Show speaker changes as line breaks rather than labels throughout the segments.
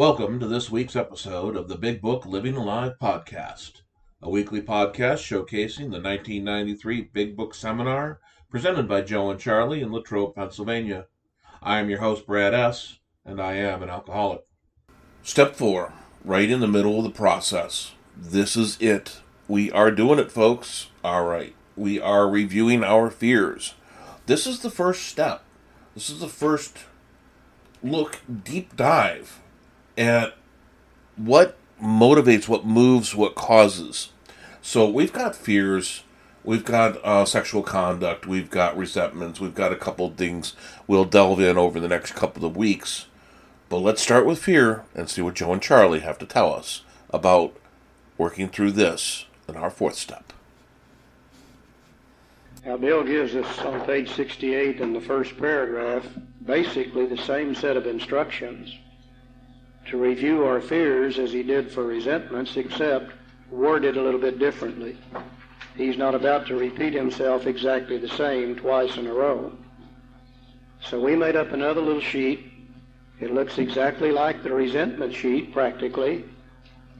Welcome to this week's episode of the Big Book Living Alive podcast, a weekly podcast showcasing the 1993 Big Book Seminar presented by Joe and Charlie in Latrobe, Pennsylvania. I am your host, Brad S., and I am an alcoholic. Step four, right in the middle of the process. This is it. We are doing it, folks. All right. We are reviewing our fears. This is the first step. This is the first look, deep dive at what motivates, what moves, what causes. So we've got fears, we've got uh, sexual conduct, we've got resentments, we've got a couple of things we'll delve in over the next couple of weeks. But let's start with fear and see what Joe and Charlie have to tell us about working through this in our fourth step.
Now, Bill gives us on page 68 in the first paragraph basically the same set of instructions to review our fears as he did for resentments, except worded a little bit differently. He's not about to repeat himself exactly the same twice in a row. So we made up another little sheet. It looks exactly like the resentment sheet, practically,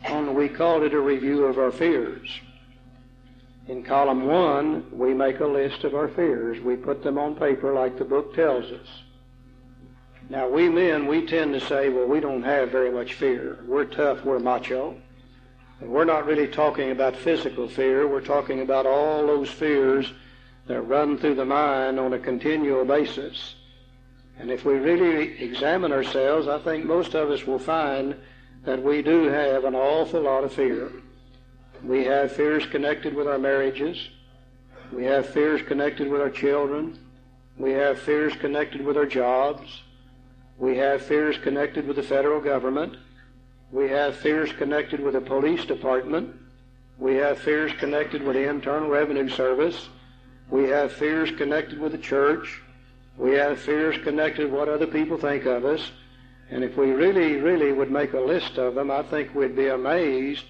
only we called it a review of our fears. In column one, we make a list of our fears. We put them on paper like the book tells us. Now, we men, we tend to say, well, we don't have very much fear. We're tough, we're macho. And we're not really talking about physical fear. We're talking about all those fears that run through the mind on a continual basis. And if we really examine ourselves, I think most of us will find that we do have an awful lot of fear. We have fears connected with our marriages. We have fears connected with our children. We have fears connected with our jobs. We have fears connected with the federal government. We have fears connected with the police department. We have fears connected with the Internal Revenue Service. We have fears connected with the church. We have fears connected with what other people think of us. And if we really, really would make a list of them, I think we'd be amazed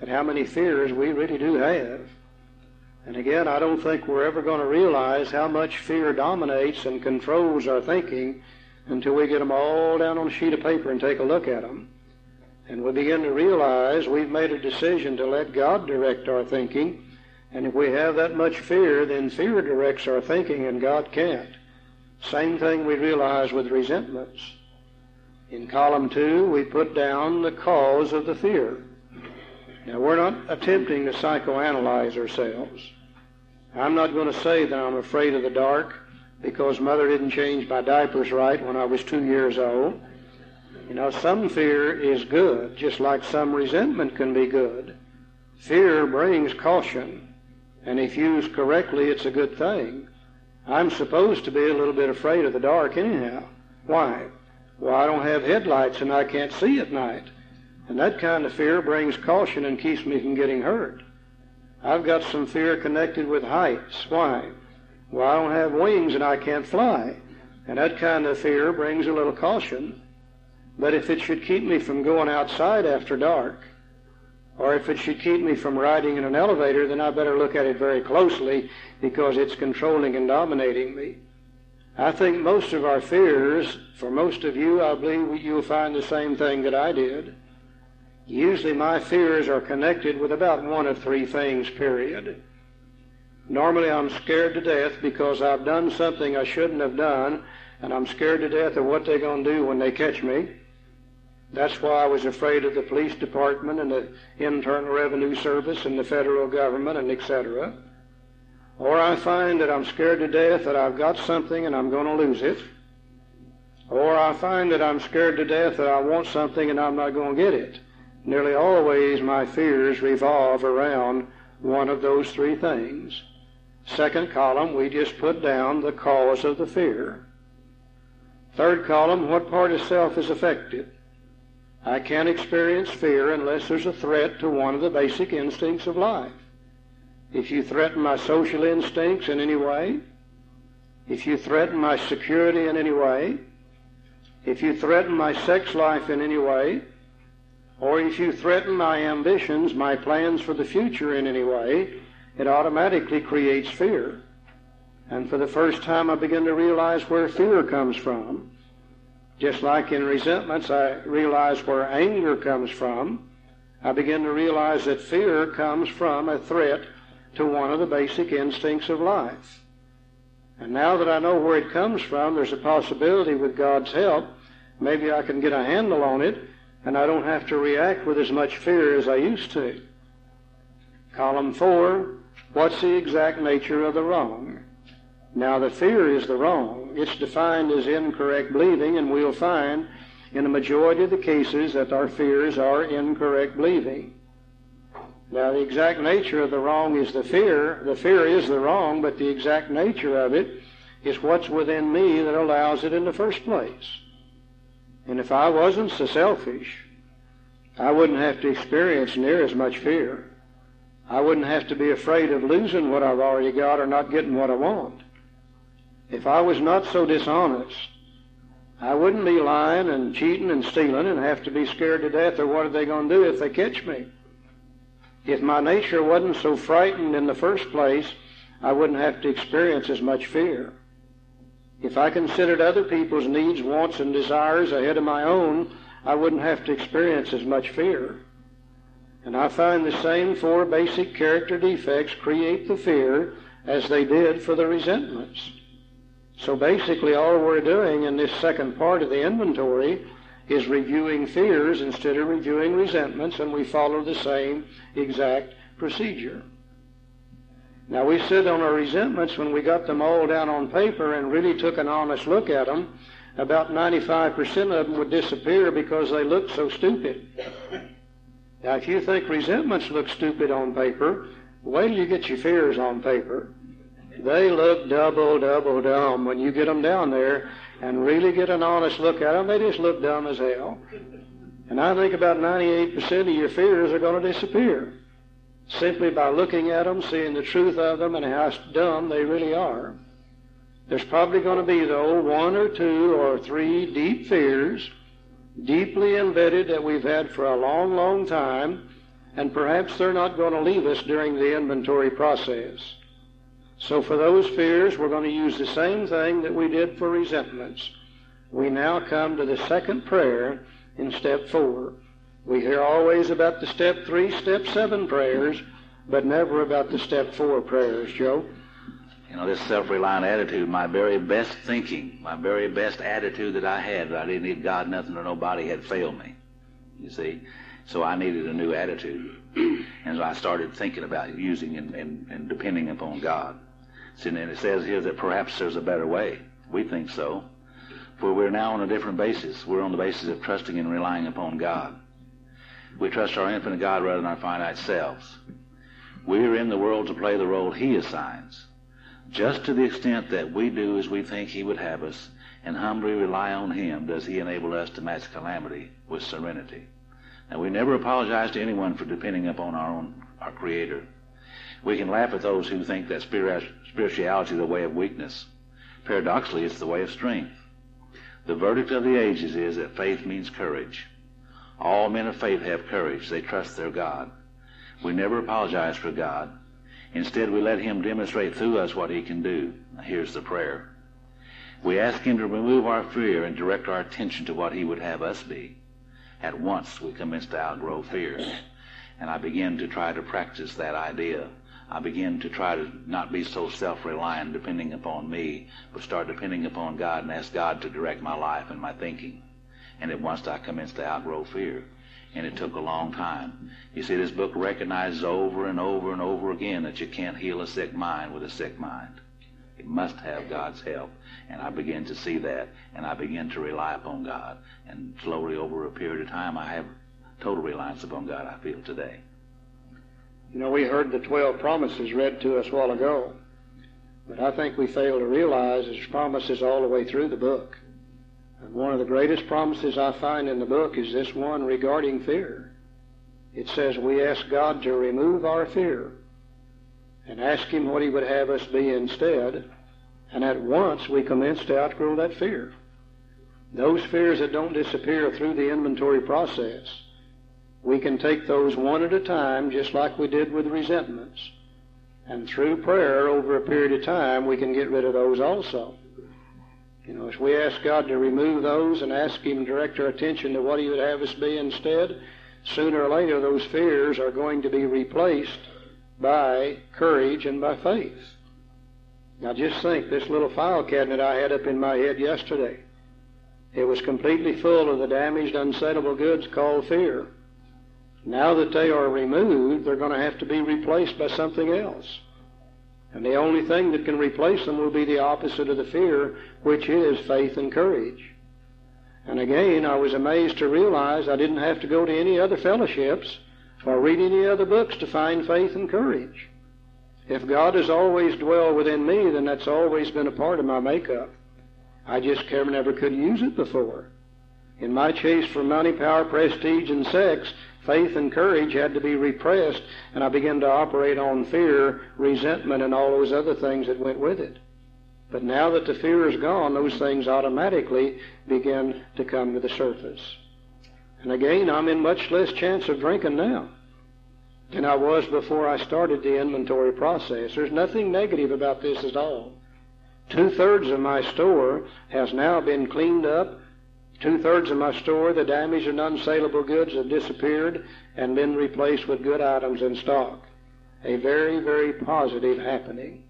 at how many fears we really do have. And again, I don't think we're ever going to realize how much fear dominates and controls our thinking until we get them all down on a sheet of paper and take a look at them. And we begin to realize we've made a decision to let God direct our thinking. And if we have that much fear, then fear directs our thinking and God can't. Same thing we realize with resentments. In column two, we put down the cause of the fear. Now, we're not attempting to psychoanalyze ourselves. I'm not going to say that I'm afraid of the dark because mother didn't change my diapers right when I was two years old. You know, some fear is good, just like some resentment can be good. Fear brings caution, and if used correctly, it's a good thing. I'm supposed to be a little bit afraid of the dark anyhow. Why? Well, I don't have headlights and I can't see at night. And that kind of fear brings caution and keeps me from getting hurt. I've got some fear connected with heights. Why? Well, I don't have wings and I can't fly. And that kind of fear brings a little caution. But if it should keep me from going outside after dark, or if it should keep me from riding in an elevator, then I better look at it very closely because it's controlling and dominating me. I think most of our fears, for most of you, I believe you'll find the same thing that I did. Usually my fears are connected with about one of three things, period. Normally I'm scared to death because I've done something I shouldn't have done, and I'm scared to death of what they're going to do when they catch me. That's why I was afraid of the police department and the Internal Revenue Service and the federal government and etc. Or I find that I'm scared to death that I've got something and I'm going to lose it. Or I find that I'm scared to death that I want something and I'm not going to get it. Nearly always my fears revolve around one of those three things. Second column, we just put down the cause of the fear. Third column, what part of self is affected? I can't experience fear unless there's a threat to one of the basic instincts of life. If you threaten my social instincts in any way, if you threaten my security in any way, if you threaten my sex life in any way, or if you threaten my ambitions, my plans for the future in any way, it automatically creates fear. And for the first time, I begin to realize where fear comes from. Just like in resentments, I realize where anger comes from. I begin to realize that fear comes from a threat to one of the basic instincts of life. And now that I know where it comes from, there's a possibility with God's help, maybe I can get a handle on it, and I don't have to react with as much fear as I used to. Column four, what's the exact nature of the wrong? Now, the fear is the wrong. It's defined as incorrect believing, and we'll find in a majority of the cases that our fears are incorrect believing. Now, the exact nature of the wrong is the fear. The fear is the wrong, but the exact nature of it is what's within me that allows it in the first place. And if I wasn't so selfish, I wouldn't have to experience near as much fear. I wouldn't have to be afraid of losing what I've already got or not getting what I want. If I was not so dishonest, I wouldn't be lying and cheating and stealing and have to be scared to death or what are they going to do if they catch me. If my nature wasn't so frightened in the first place, I wouldn't have to experience as much fear. If I considered other people's needs, wants, and desires ahead of my own, I wouldn't have to experience as much fear. And I find the same four basic character defects create the fear as they did for the resentments. So basically, all we're doing in this second part of the inventory is reviewing fears instead of reviewing resentments, and we follow the same exact procedure. Now, we said on our resentments, when we got them all down on paper and really took an honest look at them, about 95% of them would disappear because they looked so stupid. Now, if you think resentments look stupid on paper, wait till you get your fears on paper. They look double, double dumb. When you get them down there and really get an honest look at them, they just look dumb as hell. And I think about 98% of your fears are going to disappear simply by looking at them, seeing the truth of them, and how dumb they really are. There's probably going to be, though, one or two or three deep fears, deeply embedded that we've had for a long, long time, and perhaps they're not going to leave us during the inventory process. So for those fears, we're going to use the same thing that we did for resentments. We now come to the second prayer in step four. We hear always about the step three, step seven prayers, but never about the step four prayers, Joe.
You know, this self-reliant attitude, my very best thinking, my very best attitude that I had, that I didn't need God, nothing, or nobody had failed me. You see? So I needed a new attitude. and so I started thinking about using and, and, and depending upon God. See, and it says here that perhaps there's a better way. We think so. For we're now on a different basis. We're on the basis of trusting and relying upon God. We trust our infinite God rather than our finite selves. We are in the world to play the role He assigns, just to the extent that we do as we think He would have us, and humbly rely on Him does He enable us to match calamity with serenity. And we never apologize to anyone for depending upon our own our Creator. We can laugh at those who think that spirituality is the way of weakness. Paradoxically, it's the way of strength. The verdict of the ages is that faith means courage. All men of faith have courage. They trust their God. We never apologize for God. Instead, we let Him demonstrate through us what He can do. Here's the prayer. We ask Him to remove our fear and direct our attention to what He would have us be. At once, we commence to outgrow fear. And I begin to try to practice that idea I begin to try to not be so self-reliant, depending upon me, but start depending upon God and ask God to direct my life and my thinking. And at once I commenced to outgrow fear. And it took a long time. You see, this book recognizes over and over and over again that you can't heal a sick mind with a sick mind. It must have God's help. And I begin to see that, and I begin to rely upon God. And slowly, over a period of time, I have total reliance upon God, I feel today.
You know, we heard the 12 promises read to us a while ago, but I think we fail to realize there's promises all the way through the book. And one of the greatest promises I find in the book is this one regarding fear. It says we ask God to remove our fear and ask Him what He would have us be instead, and at once we commence to outgrow that fear. Those fears that don't disappear through the inventory process we can take those one at a time, just like we did with resentments. And through prayer over a period of time, we can get rid of those also. You know, as we ask God to remove those and ask Him to direct our attention to what He would have us be instead, sooner or later those fears are going to be replaced by courage and by faith. Now just think, this little file cabinet I had up in my head yesterday, it was completely full of the damaged, unsaleable goods called fear. Now that they are removed, they're going to have to be replaced by something else. And the only thing that can replace them will be the opposite of the fear, which is faith and courage. And again, I was amazed to realize I didn't have to go to any other fellowships or read any other books to find faith and courage. If God has always dwelled within me, then that's always been a part of my makeup. I just never could use it before. In my chase for money, power, prestige, and sex, faith and courage had to be repressed, and I began to operate on fear, resentment, and all those other things that went with it. But now that the fear is gone, those things automatically begin to come to the surface. And again, I'm in much less chance of drinking now than I was before I started the inventory process. There's nothing negative about this at all. Two thirds of my store has now been cleaned up. Two thirds of my store, the damaged and unsaleable goods have disappeared and been replaced with good items in stock. A very, very positive happening.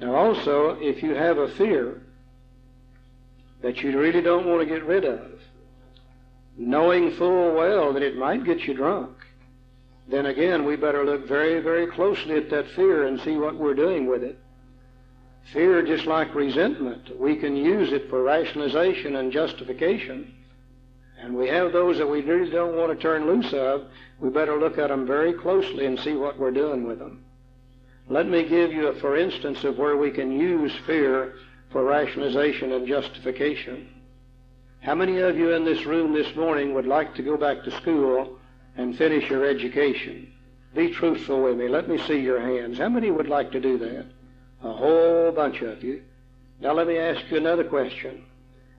Now, also, if you have a fear that you really don't want to get rid of, knowing full well that it might get you drunk, then again, we better look very, very closely at that fear and see what we're doing with it. Fear, just like resentment, we can use it for rationalization and justification. And we have those that we really don't want to turn loose of. We better look at them very closely and see what we're doing with them. Let me give you a for instance of where we can use fear for rationalization and justification. How many of you in this room this morning would like to go back to school and finish your education? Be truthful with me. Let me see your hands. How many would like to do that? A whole bunch of you. Now let me ask you another question.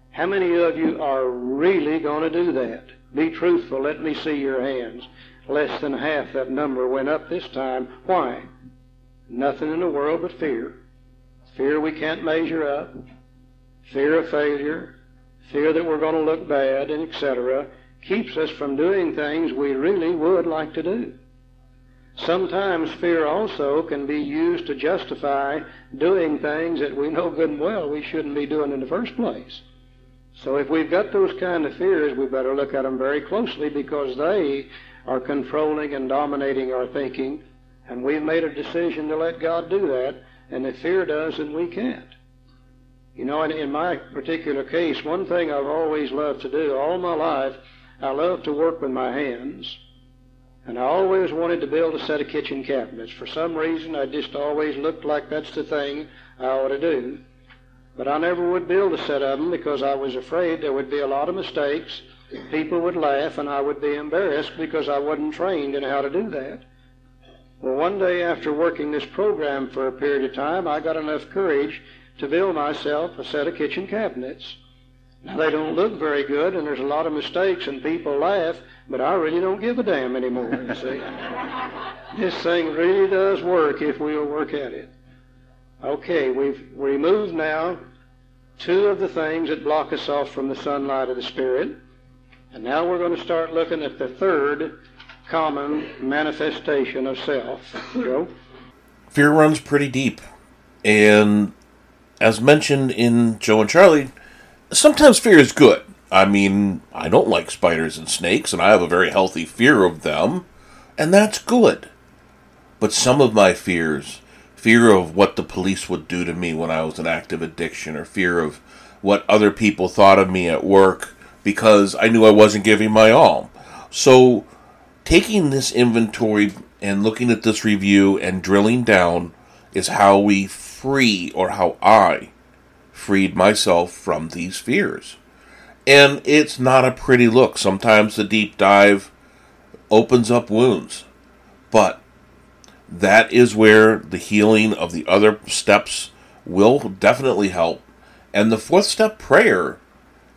How many of you are really going to do that? Be truthful. Let me see your hands. Less than half that number went up this time. Why? Nothing in the world but fear. Fear we can't measure up. Fear of failure. Fear that we're going to look bad, and etc. keeps us from doing things we really would like to do. Sometimes fear also can be used to justify doing things that we know good and well we shouldn't be doing in the first place. So if we've got those kind of fears, we better look at them very closely because they are controlling and dominating our thinking and we've made a decision to let God do that, and if fear does, then we can't. You know, in, in my particular case, one thing I've always loved to do all my life, I love to work with my hands. And I always wanted to build a set of kitchen cabinets. For some reason, I just always looked like that's the thing I ought to do. But I never would build a set of them because I was afraid there would be a lot of mistakes. People would laugh and I would be embarrassed because I wasn't trained in how to do that. Well, one day after working this program for a period of time, I got enough courage to build myself a set of kitchen cabinets. Now, they don't look very good, and there's a lot of mistakes, and people laugh, but I really don't give a damn anymore, you see. this thing really does work if we'll work at it. Okay, we've removed now two of the things that block us off from the sunlight of the Spirit, and now we're going to start looking at the third common manifestation of self. Joe?
Fear runs pretty deep. And as mentioned in Joe and Charlie, sometimes fear is good. I mean, I don't like spiders and snakes, and I have a very healthy fear of them, and that's good. But some of my fears, fear of what the police would do to me when I was in active addiction, or fear of what other people thought of me at work because I knew I wasn't giving my all. So taking this inventory and looking at this review and drilling down is how we free, or how I freed myself from these fears. And it's not a pretty look. Sometimes the deep dive opens up wounds. But that is where the healing of the other steps will definitely help. And the fourth step prayer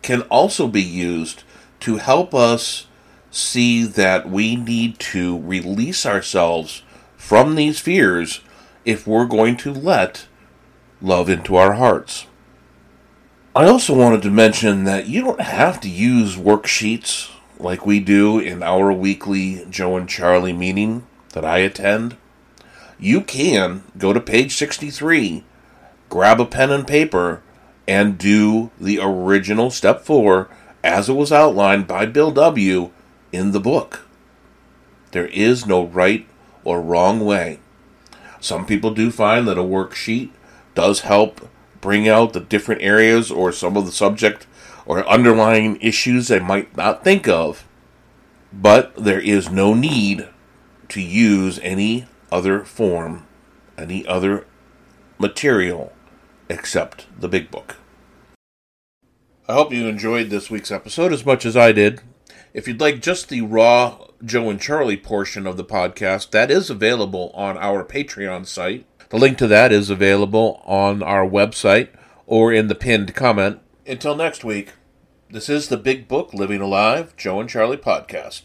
can also be used to help us see that we need to release ourselves from these fears if we're going to let love into our hearts. I also wanted to mention that you don't have to use worksheets like we do in our weekly Joe and Charlie meeting that I attend. You can go to page 63, grab a pen and paper, and do the original step four as it was outlined by Bill W. in the book. There is no right or wrong way. Some people do find that a worksheet does help bring out the different areas or some of the subject or underlying issues they might not think of. But there is no need to use any other form, any other material except the big book. I hope you enjoyed this week's episode as much as I did. If you'd like just the raw Joe and Charlie portion of the podcast, that is available on our Patreon site. The link to that is available on our website or in the pinned comment. Until next week, this is the Big Book Living Alive Joe and Charlie podcast.